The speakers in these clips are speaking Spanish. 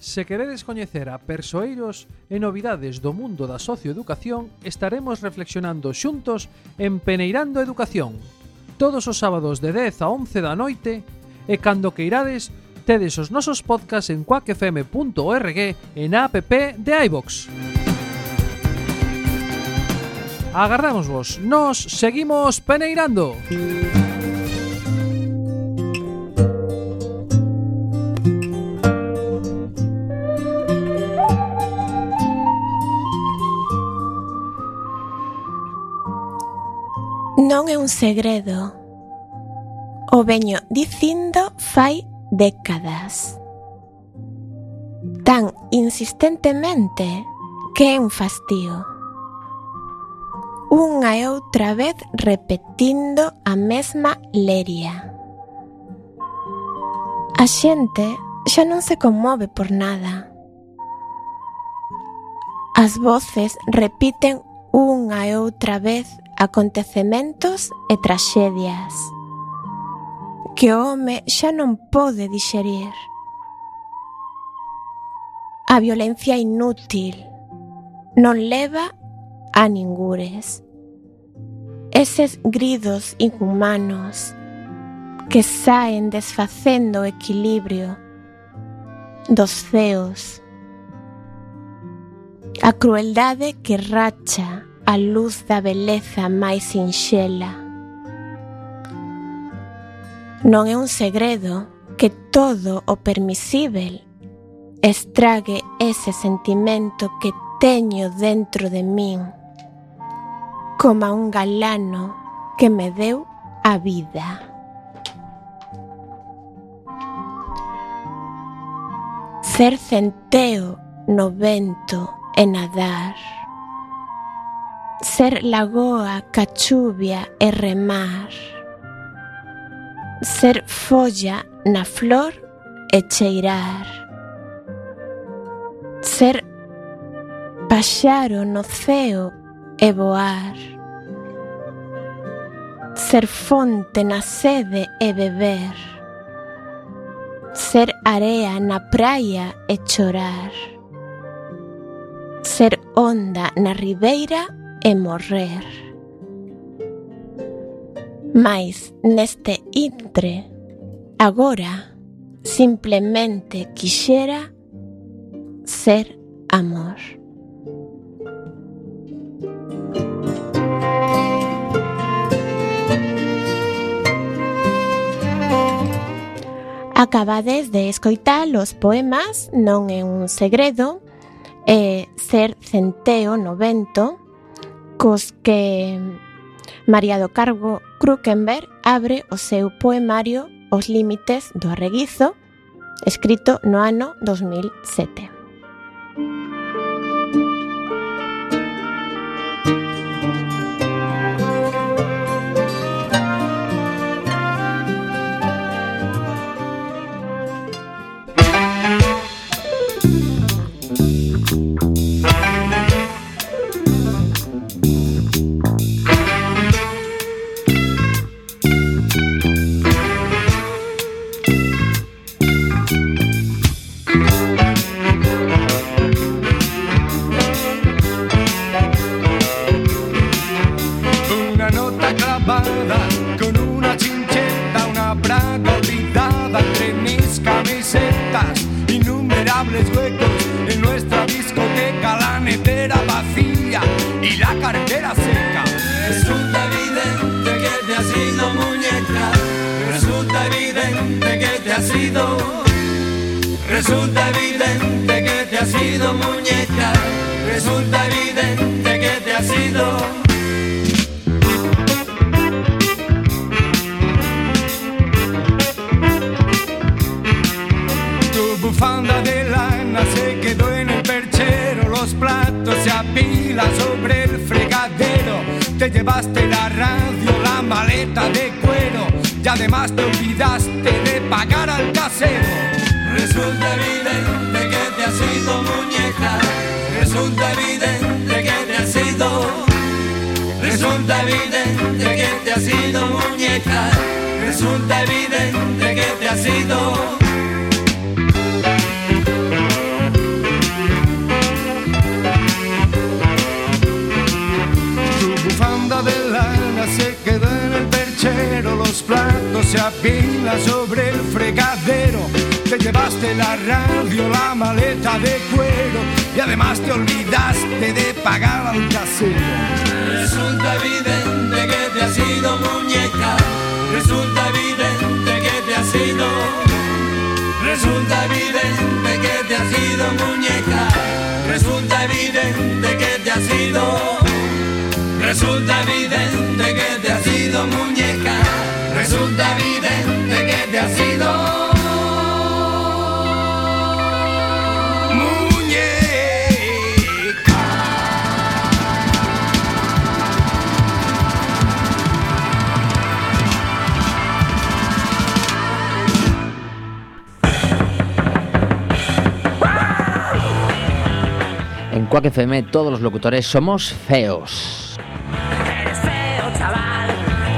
Se queredes coñecer a persoeiros e novidades do mundo da socioeducación, estaremos reflexionando xuntos en Peneirando Educación, todos os sábados de 10 a 11 da noite, e cando queirades, tedes os nosos podcasts en quackfm.org e na app de iVox. Agardámosvos, nos seguimos peneirando. non é un segredo. O veño dicindo fai décadas. Tan insistentemente que é un fastío. Unha e outra vez repetindo a mesma leria. A xente xa non se conmove por nada. As voces repiten unha e outra vez acontecementos e traxedias que o home xa non pode dixerir. A violencia inútil non leva a ningures. Eses gridos inhumanos que saen desfacendo o equilibrio dos ceos. A crueldade que racha a luz da beleza máis sinxela. Non é un segredo que todo o permisível estrague ese sentimento que teño dentro de min, como un galano que me deu a vida. Ser centeo no vento e nadar ser lagoa, cachuvia e remar. Ser folla na flor e cheirar. Ser paxaro no ceo e voar. Ser fonte na sede e beber. Ser area na praia e chorar. Ser onda na ribeira e morrer. Mais neste intre, agora, simplemente quixera ser amor. Acabades de escoitar os poemas Non é un segredo e Ser centeo no vento cos que María do Cargo Krukenberg abre o seu poemario Os límites do arreguizo, escrito no ano 2007. Resulta evidente que te has sido muñeca. Resulta evidente que te has sido. Resulta evidente que te has sido muñeca. Resulta evidente que te has sido. Resulta evidente que te has sido muñeca. Resulta evidente que te has ido. Quack FM todos los locutores somos feos.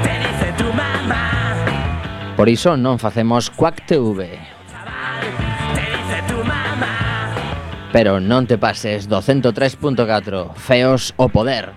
Te dice tu mamá. Por iso non facemos Quack TV. Te dice tu mamá. Pero non te pases 203.4 feos o poder.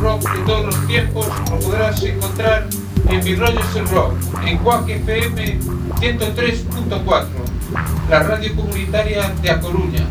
rock de todos los tiempos lo podrás encontrar en Mi Rollo es el Rock, en Cuac FM 103.4, la radio comunitaria de A Coruña.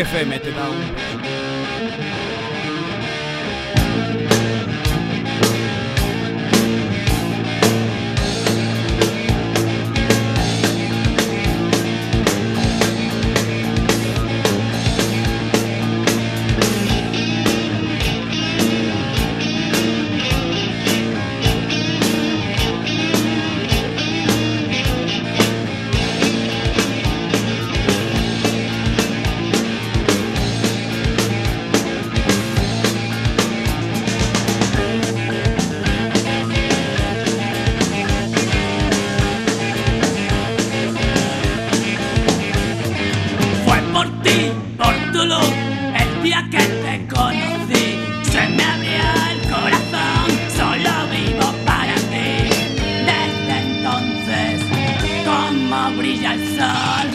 Rock FM te da un brilla sol.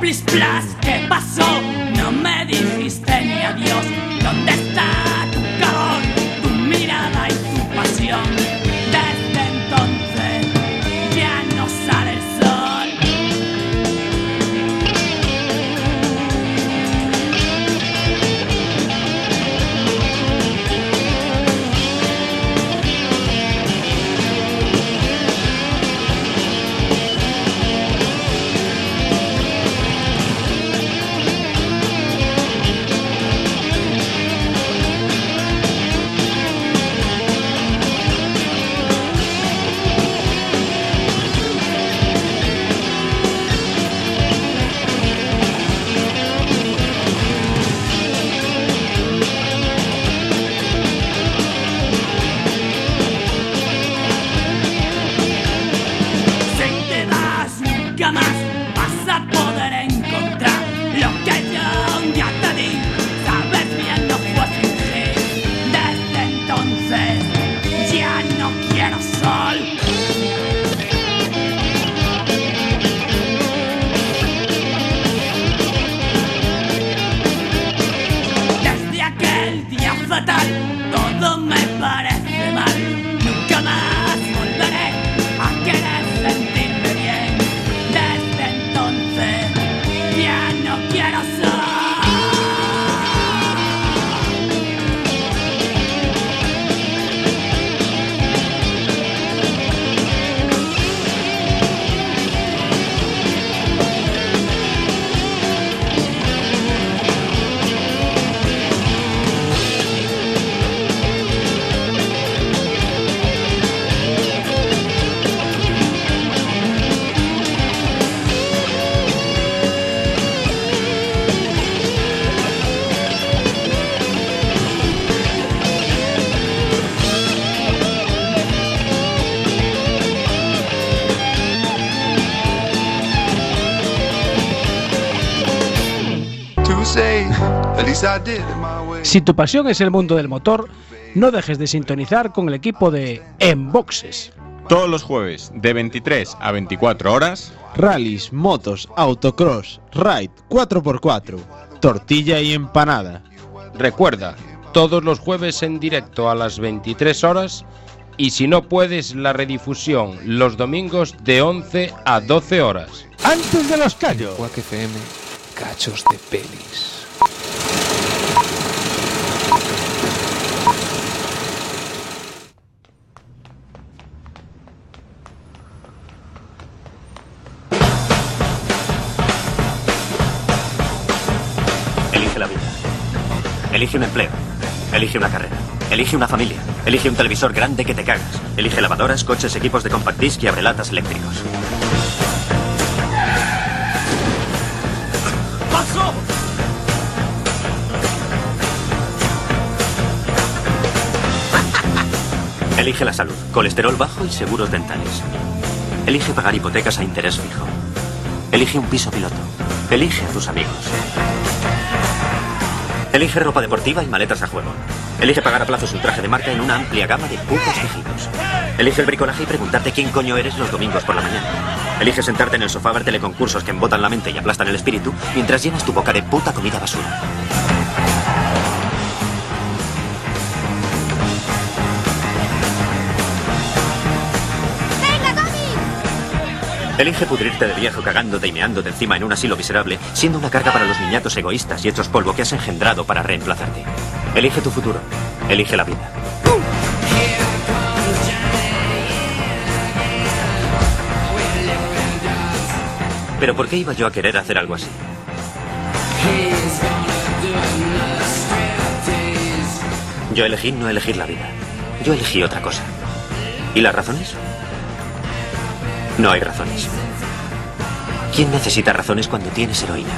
Plis ¿qué pasó? No me dijiste ni adiós. ¿Dónde Si tu pasión es el mundo del motor, no dejes de sintonizar con el equipo de Enboxes. Todos los jueves, de 23 a 24 horas, Rallys, motos, autocross, ride 4x4, tortilla y empanada. Recuerda, todos los jueves en directo a las 23 horas y si no puedes la redifusión los domingos de 11 a 12 horas. Antes de los callos. FM, cachos de pelis. Elige un empleo. Elige una carrera. Elige una familia. Elige un televisor grande que te cagas. Elige lavadoras, coches, equipos de compact disc y abrelatas eléctricos. ¡Paso! Elige la salud, colesterol bajo y seguros dentales. Elige pagar hipotecas a interés fijo. Elige un piso piloto. Elige a tus amigos. Elige ropa deportiva y maletas a juego. Elige pagar a plazos un traje de marca en una amplia gama de putos tejidos. Elige el bricolaje y preguntarte quién coño eres los domingos por la mañana. Elige sentarte en el sofá a ver teleconcursos que embotan la mente y aplastan el espíritu mientras llenas tu boca de puta comida basura. Elige pudrirte de viejo cagándote y meándote encima en un asilo miserable, siendo una carga para los niñatos egoístas y hechos polvo que has engendrado para reemplazarte. Elige tu futuro. Elige la vida. Pero ¿por qué iba yo a querer hacer algo así? Yo elegí no elegir la vida. Yo elegí otra cosa. ¿Y las razones? No hay razones. ¿Quién necesita razones cuando tienes heroína?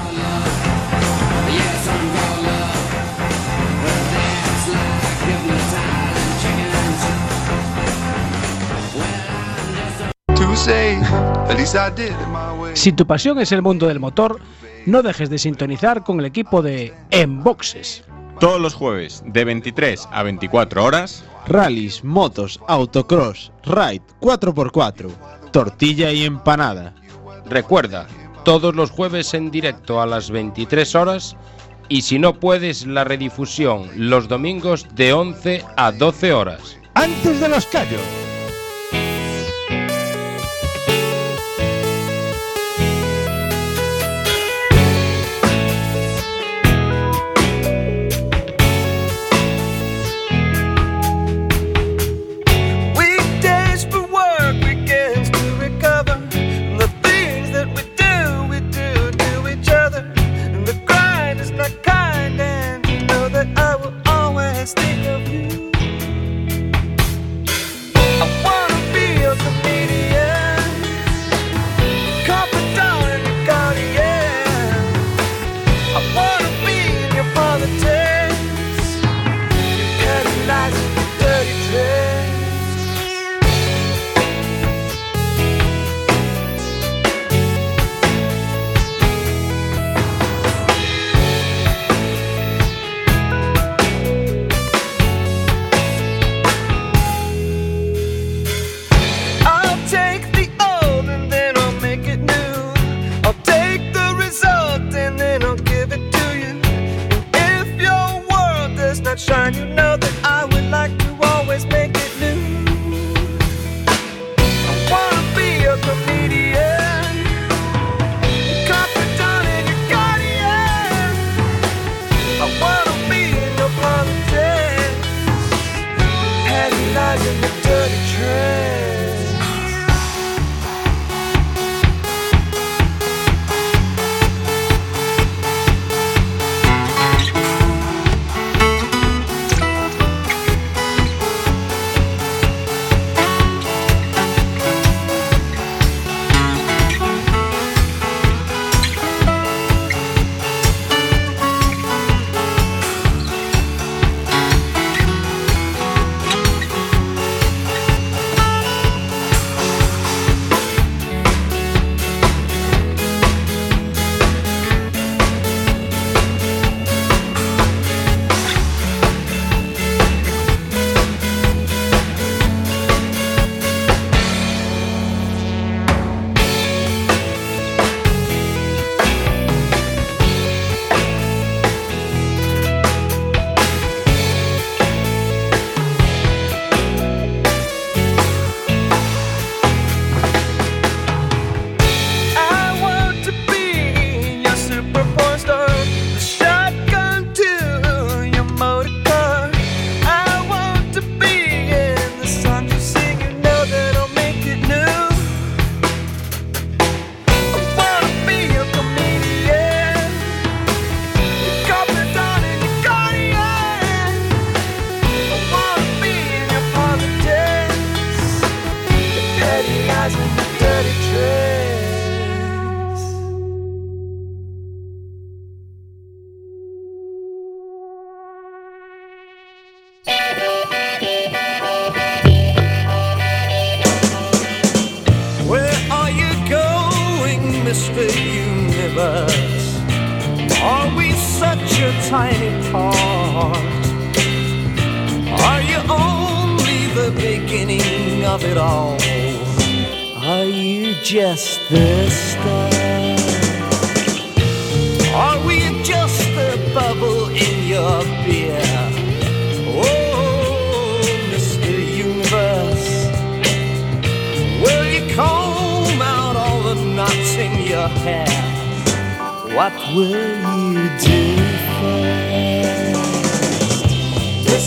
Si tu pasión es el mundo del motor, no dejes de sintonizar con el equipo de En Boxes. Todos los jueves, de 23 a 24 horas, rallies, motos, autocross, ride 4x4 tortilla y empanada. Recuerda, todos los jueves en directo a las 23 horas y si no puedes la redifusión los domingos de 11 a 12 horas. Antes de los callos. What will you do first? This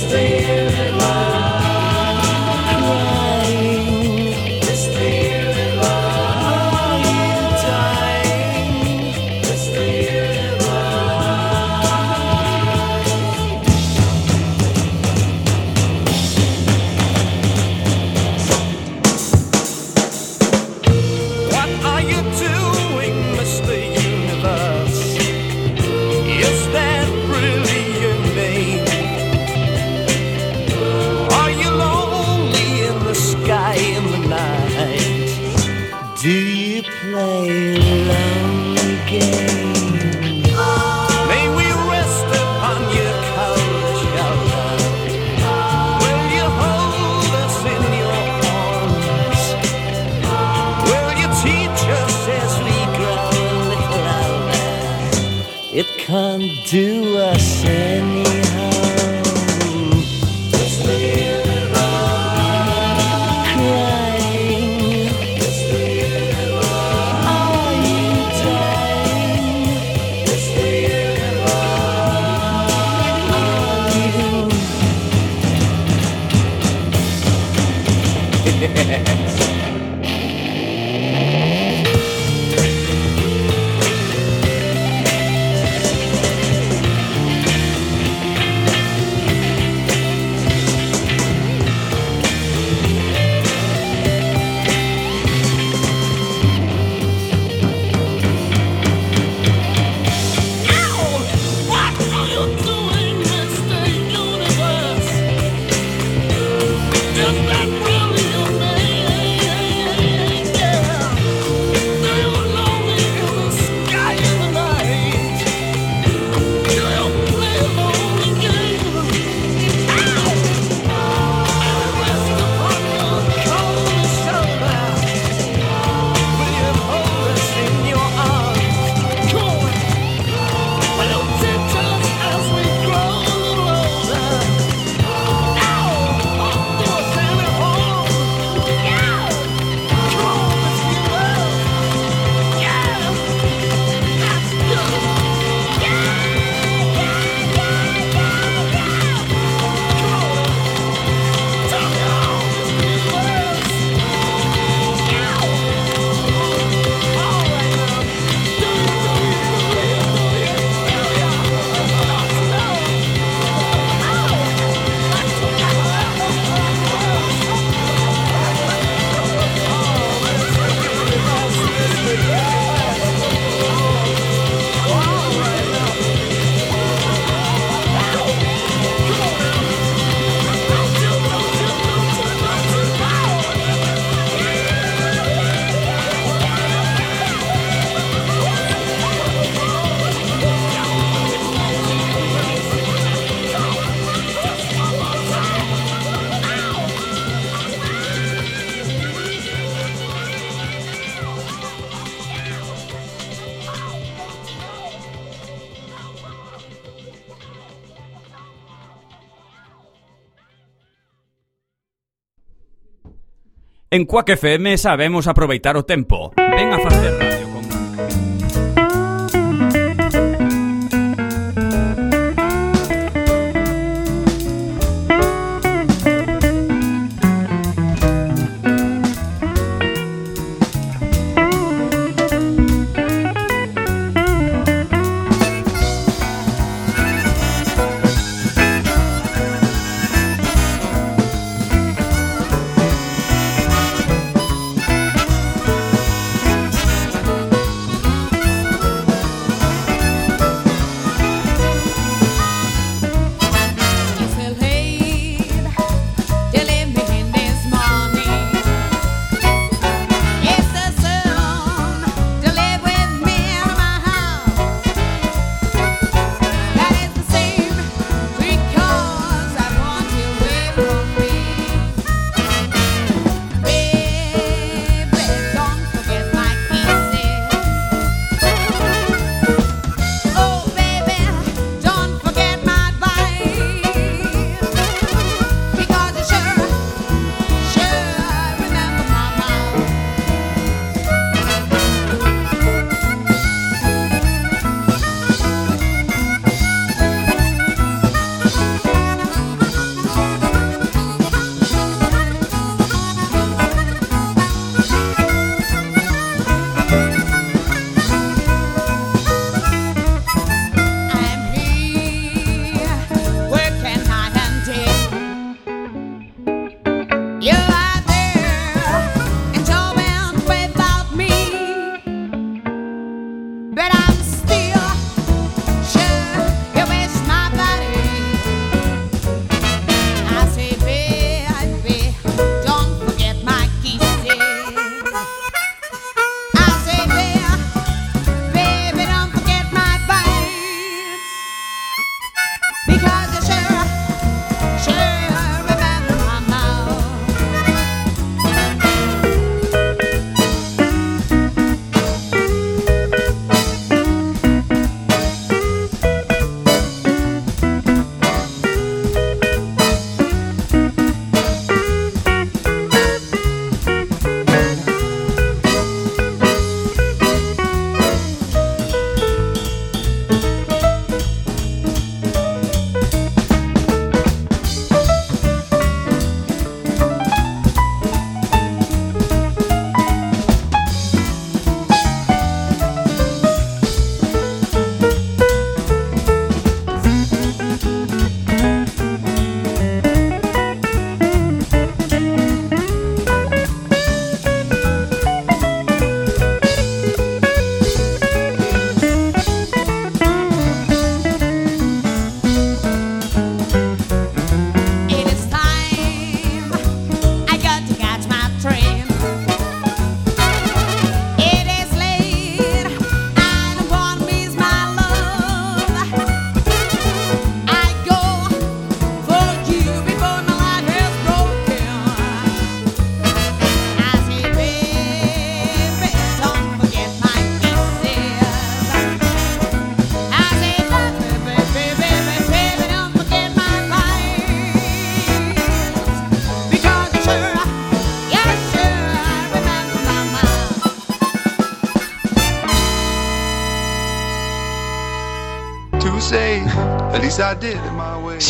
En Cuac FM sabemos aproveitar o tempo. Ven a facer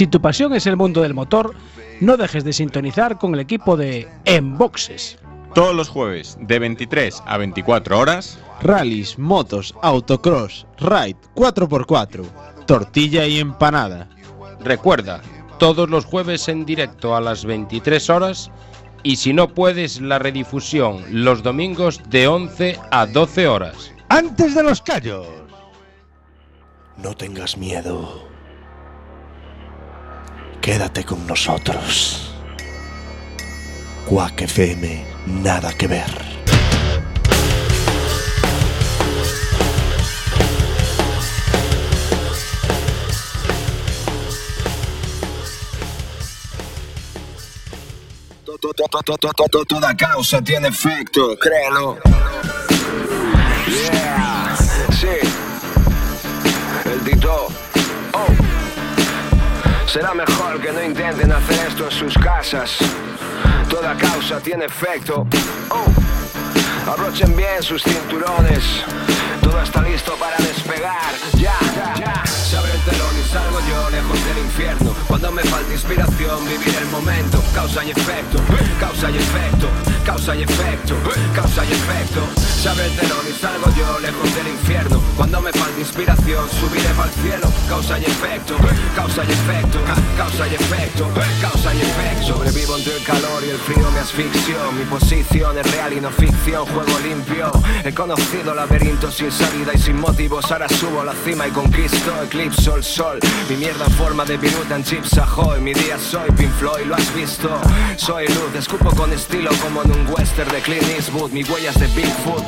Si tu pasión es el mundo del motor, no dejes de sintonizar con el equipo de Enboxes. Todos los jueves de 23 a 24 horas. Rallys, motos, autocross, ride 4x4, tortilla y empanada. Recuerda, todos los jueves en directo a las 23 horas y si no puedes la redifusión los domingos de 11 a 12 horas. Antes de los callos. No tengas miedo. Quédate con nosotros. Quack FM, nada que ver. Toda causa tiene efecto, créelo. Yeah, Será mejor que no intenten hacer esto en sus casas. Toda causa tiene efecto. Oh. Abrochen bien sus cinturones. Todo está listo para despegar. Ya, ya. Se abre el telón y salgo yo lejos del infierno. Cuando me falta inspiración, vivir el momento. Causa y efecto, causa y efecto, causa y efecto, causa y efecto. El telón y salgo yo lejos del infierno. Cuando me falta inspiración, subiré para el cielo. Causa y efecto, causa y efecto, causa y efecto, causa y efecto. Sobrevivo entre el calor y el frío me asfixio. Mi posición es real y no ficción, juego limpio. He conocido laberintos sin salida y sin motivos. Ahora subo a la cima y conquisto, eclipso el sol. Mi mierda en forma de viruta en chips. Mi día soy Pink Floyd, lo has visto. Soy luz, escupo con estilo como en un western de Clint Eastwood. Mi huellas de Bigfoot,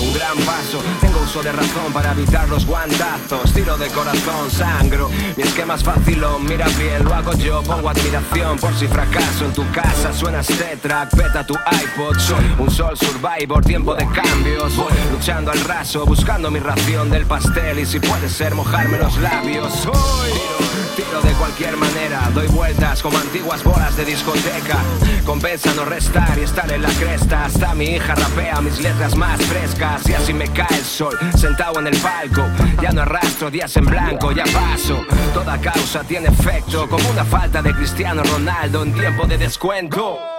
un gran paso. Tengo uso de razón para evitar los guantazos. Tiro de corazón, sangro. Mi esquema es facilón, mira bien, lo hago yo. Pongo admiración por si fracaso en tu casa. Suena este track, peta tu iPod. Soy un sol survivor, tiempo de cambios. Luchando al raso, buscando mi ración del pastel. Y si puede ser, mojarme los labios. De cualquier manera. Doy vueltas como antiguas bolas de discoteca. Compensa no restar y estar en la cresta. Hasta mi hija rapea mis letras más frescas. Y así me cae el sol, sentado en el palco. Ya no arrastro días en blanco, ya paso. Toda causa tiene efecto, como una falta de Cristiano Ronaldo en tiempo de descuento.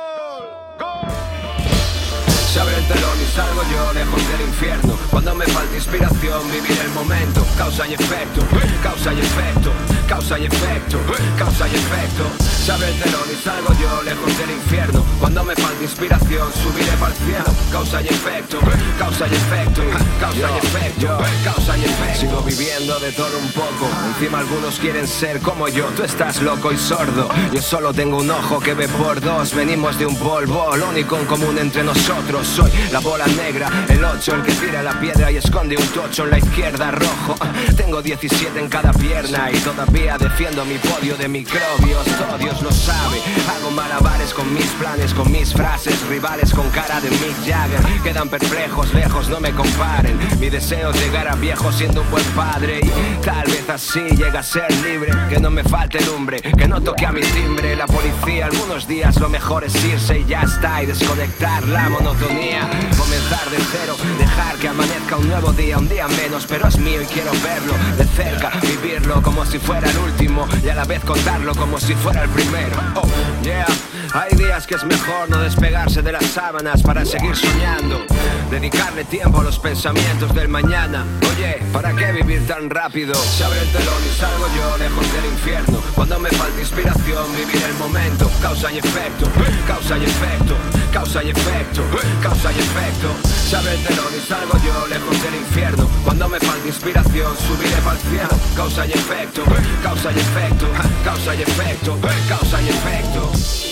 Se abre el telón y salgo yo lejos del infierno. Cuando me falta inspiración, vivir el momento. Causa y efecto, causa y efecto Causa y efecto, causa y efecto. Se abre el telón y salgo yo lejos del infierno. Cuando me falta inspiración, subiré para el cielo. Causa y efecto, causa y efecto Causa y efecto, causa y efecto. Sigo viviendo de todo un poco. Encima algunos quieren ser como yo. Tú estás loco y sordo. Yo solo tengo un ojo que ve por dos. Venimos de un polvo, lo único en común entre nosotros soy la bola negra, el 8, el que tira la piedra y esconde un tocho en la izquierda rojo. Tengo 17 en cada pierna y todavía defiendo mi podio de microbios. Todo Dios lo sabe. Hago malabares con mis planes, con mis frases. Rivales con cara de Mick Jagger. Quedan perplejos, lejos, no me comparen. Mi deseo es llegar a viejo siendo un buen padre. Y tal vez así llega a ser libre. Que no me falte lumbre, que no toque a mi timbre. La policía, algunos días lo mejor es irse y ya está. Y desconectar la monotonía. Comenzar de cero, dejar que amanezca un nuevo día, un día menos, pero es mío y quiero verlo de cerca, vivirlo como si fuera el último y a la vez contarlo como si fuera el primero. Oh, yeah. Hay días que es mejor no despegarse de las sábanas para seguir soñando, dedicarle tiempo a los pensamientos del mañana. Oye, ¿para qué vivir tan rápido? Se abre el telón y salgo yo lejos del infierno. Cuando me falta inspiración, vivir el momento, causa y efecto, causa y efecto, causa y efecto, causa y efecto. Se abre el telón y salgo yo lejos del infierno. Cuando me falta inspiración, subiré para el cielo, causa y efecto, causa y efecto, causa y efecto, causa y efecto.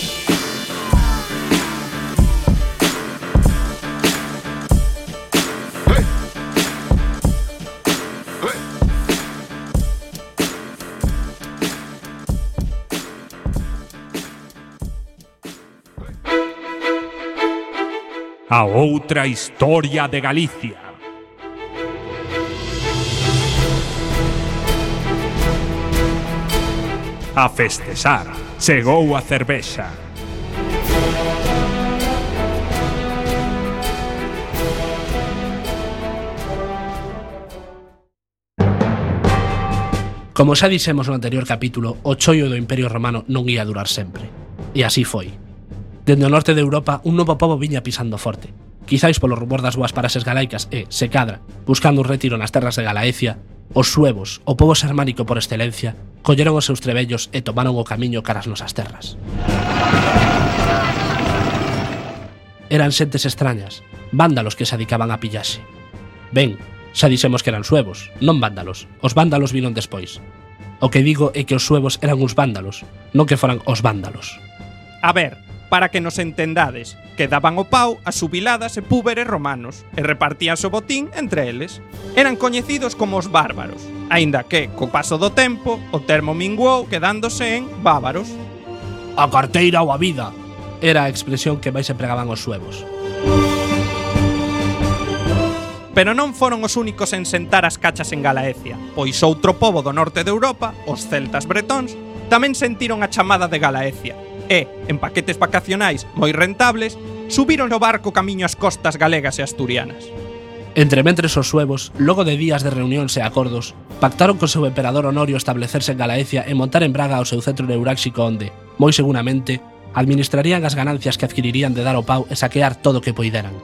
a outra historia de Galicia. A festexar, chegou a cervexa. Como xa dixemos no anterior capítulo, o choio do Imperio Romano non ia durar sempre. E así foi. Dende o norte de Europa, un novo pobo viña pisando forte. Quizáis polo rumor das boas parases galaicas e, se cadra, buscando un retiro nas terras de Galaecia, os suevos, o pobo xermánico por excelencia, colleron os seus trebellos e tomaron o camiño cara ás nosas terras. Eran xentes extrañas, vándalos que se adicaban a pillaxe. Ben, xa dixemos que eran suevos, non vándalos. Os vándalos vinon despois. O que digo é que os suevos eran uns vándalos, non que foran os vándalos. A ver, para que nos entendades, que daban o pau a subiladas e púberes romanos e repartían o botín entre eles. Eran coñecidos como os bárbaros, aínda que, co paso do tempo, o termo minguou quedándose en bávaros. A carteira ou a vida era a expresión que máis empregaban os suevos. Pero non foron os únicos en sentar as cachas en Galaecia, pois outro pobo do norte de Europa, os celtas bretóns, tamén sentiron a chamada de Galaecia, e, en paquetes vacacionais moi rentables, subiron o barco camiño ás costas galegas e asturianas. Entre mentres os suevos, logo de días de reunións e acordos, pactaron co seu emperador Honorio establecerse en Galaecia e montar en Braga o seu centro neuráxico onde, moi seguramente, administrarían as ganancias que adquirirían de dar o pau e saquear todo o que poideran.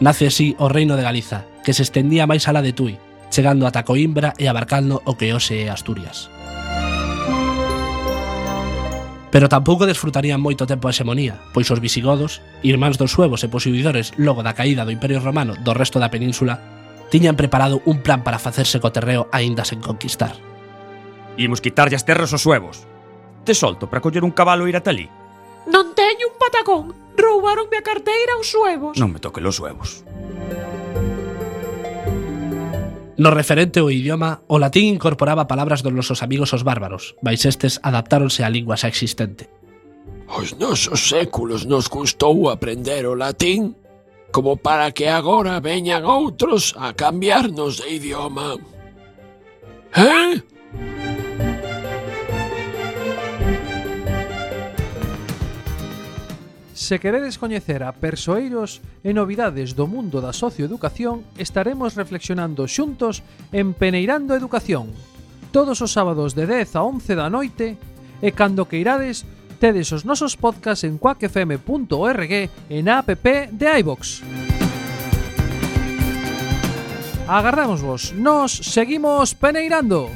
Nace así o reino de Galiza, que se estendía máis alá de Tui, chegando ata Coimbra e abarcando o que hoxe é Asturias. Pero tampouco desfrutarían moito tempo a hexemonía, pois os visigodos, irmáns dos suevos e posuidores logo da caída do Imperio Romano do resto da península, tiñan preparado un plan para facerse co terreo aínda sen conquistar. Imos quitarlle as terras aos suevos. Te solto para coller un cabalo e ir ata ali. Non teño un patacón. Roubaronme a carteira aos suevos. Non me toque los suevos. No referente ao idioma, o latín incorporaba palabras dos nosos amigos os bárbaros, mais estes adaptáronse á lingua xa existente. Os nosos séculos nos custou aprender o latín como para que agora veñan outros a cambiarnos de idioma. Eh? Se queredes coñecer a persoeiros e novidades do mundo da socioeducación, estaremos reflexionando xuntos en Peneirando Educación. Todos os sábados de 10 a 11 da noite e cando queirades, tedes os nosos podcasts en quackfm.org e na app de iVox. Agardamos vos, nos seguimos peneirando.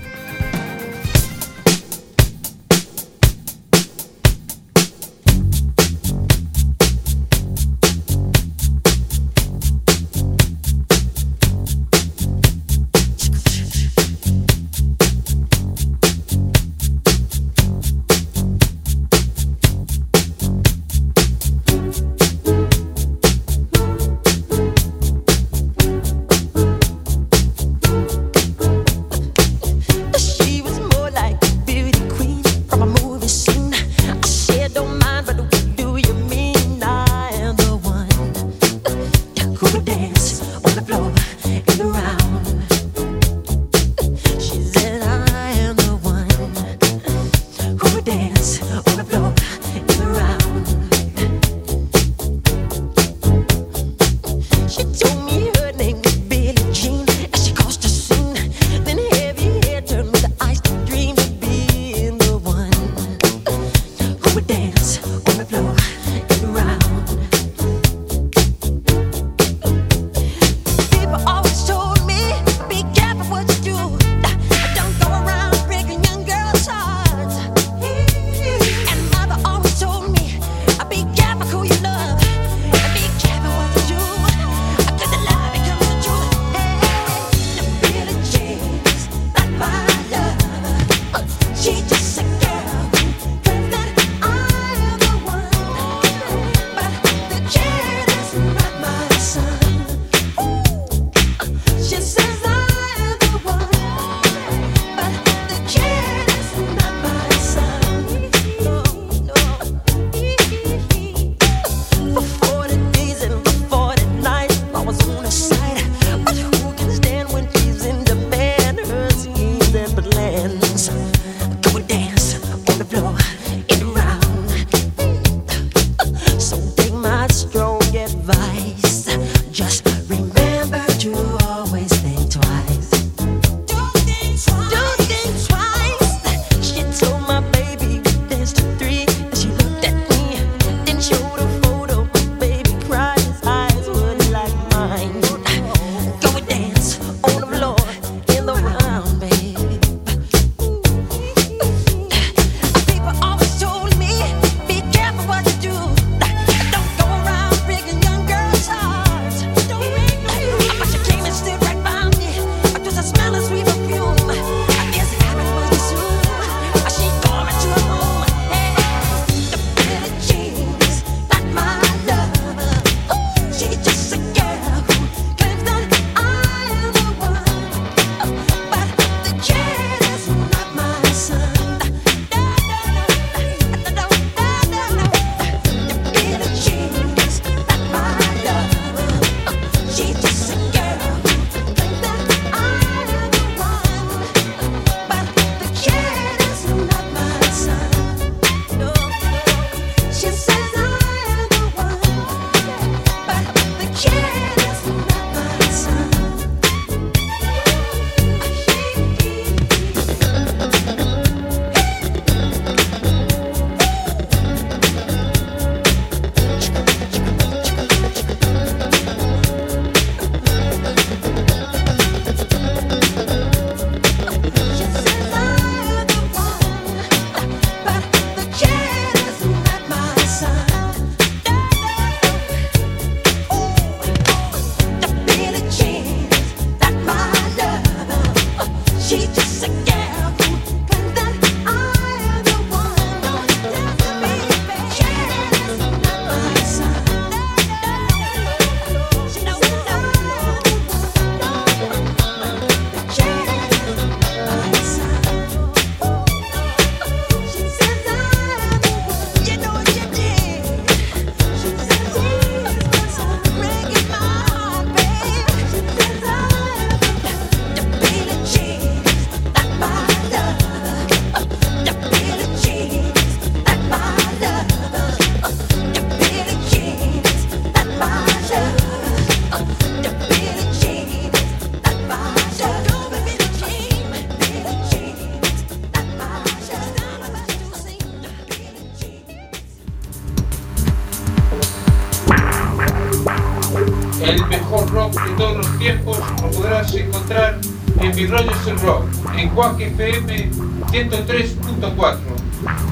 en FM 103.4,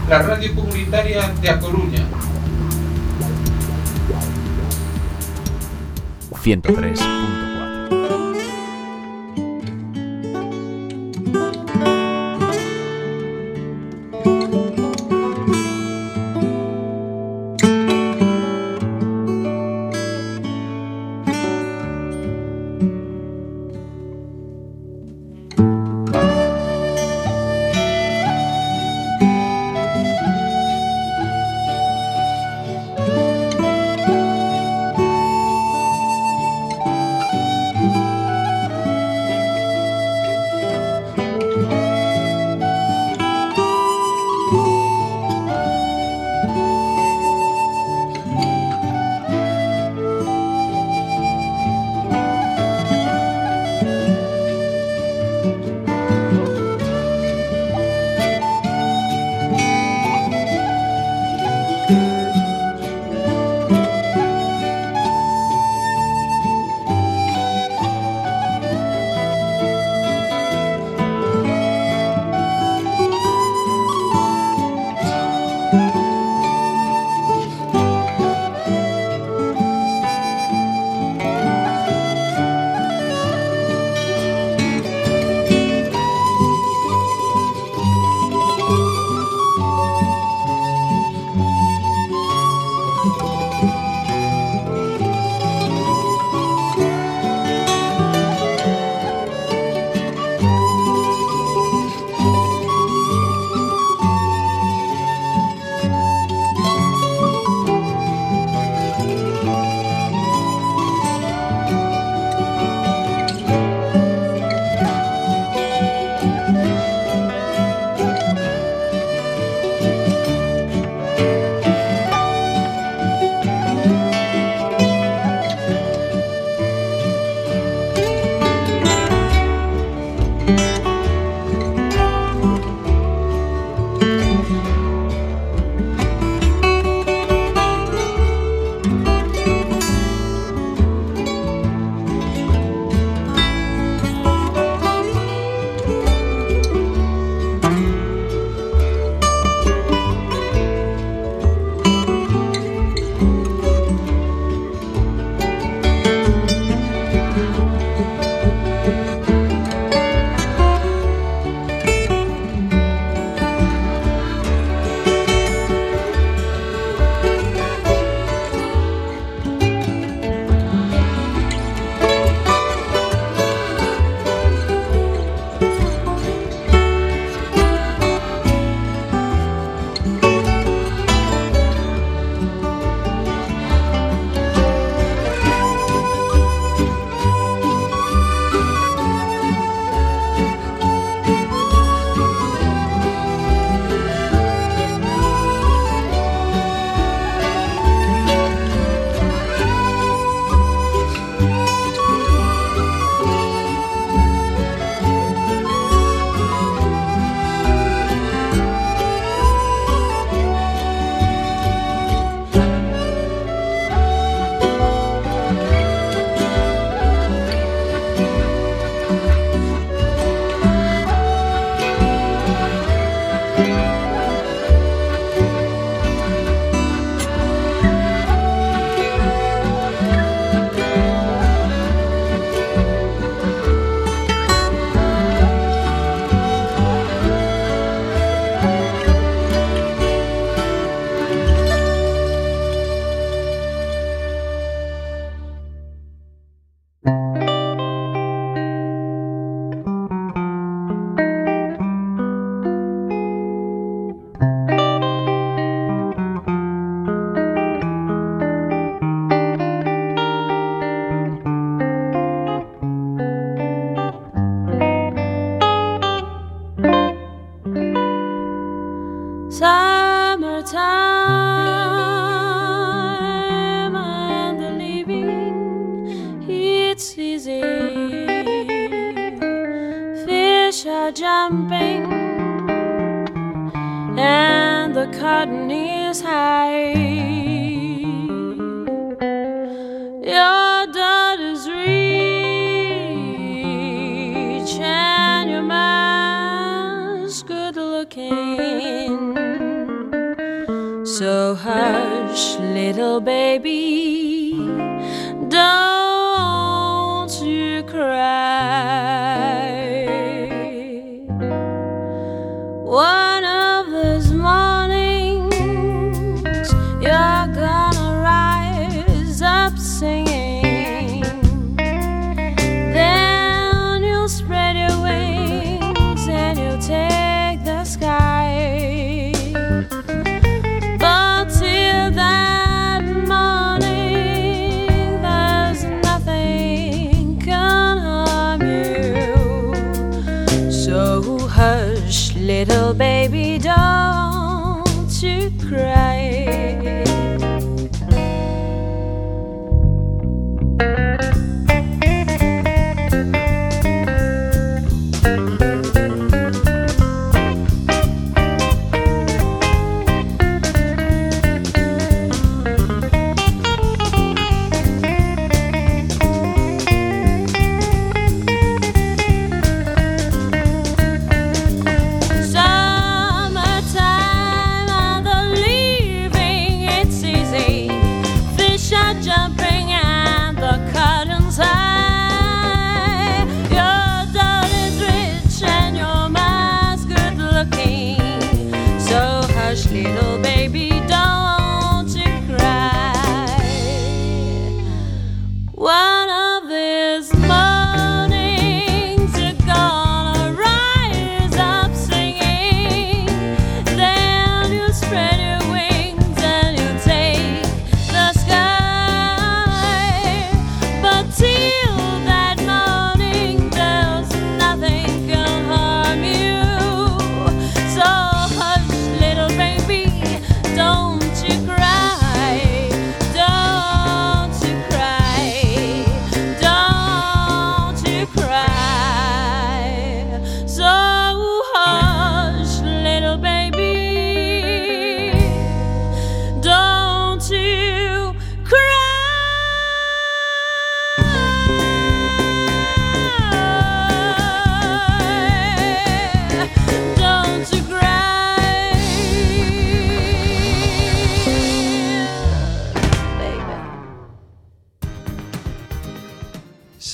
la radio comunitaria de A Coruña. 103.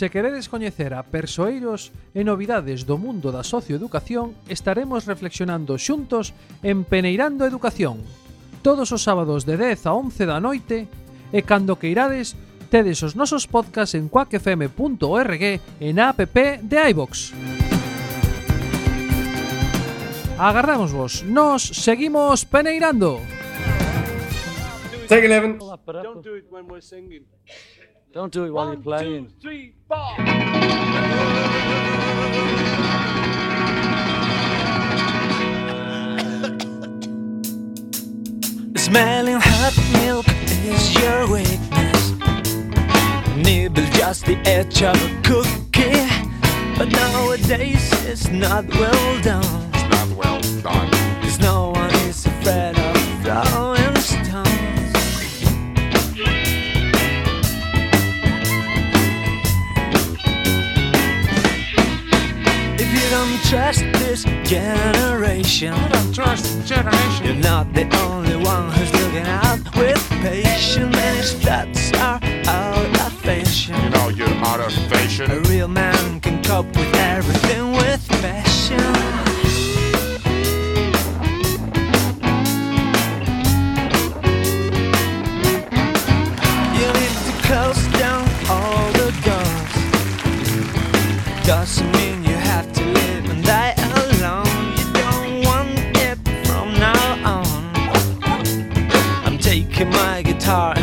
Se queredes coñecer a persoeiros e novidades do mundo da socioeducación, estaremos reflexionando xuntos en Peneirando Educación, todos os sábados de 10 a 11 da noite, e cando que irades, tedes os nosos podcasts en quackfm.org e na app de iVox. Agardamos vos, nos seguimos peneirando. Take 11. Don't do it when we're singing. Don't do it while you're playing. three, Smelling hot milk is your weakness. Nibble just the edge of a cookie. But nowadays it's not well done. It's not well done. Cause no one is afraid of throwing don't trust this generation, don't trust generation. You're not the only one who's looking out with patience. Many stats are out of fashion. You know you're out of fashion. A real man can cope with everything with passion. You need to close down all the doors. Doesn't car.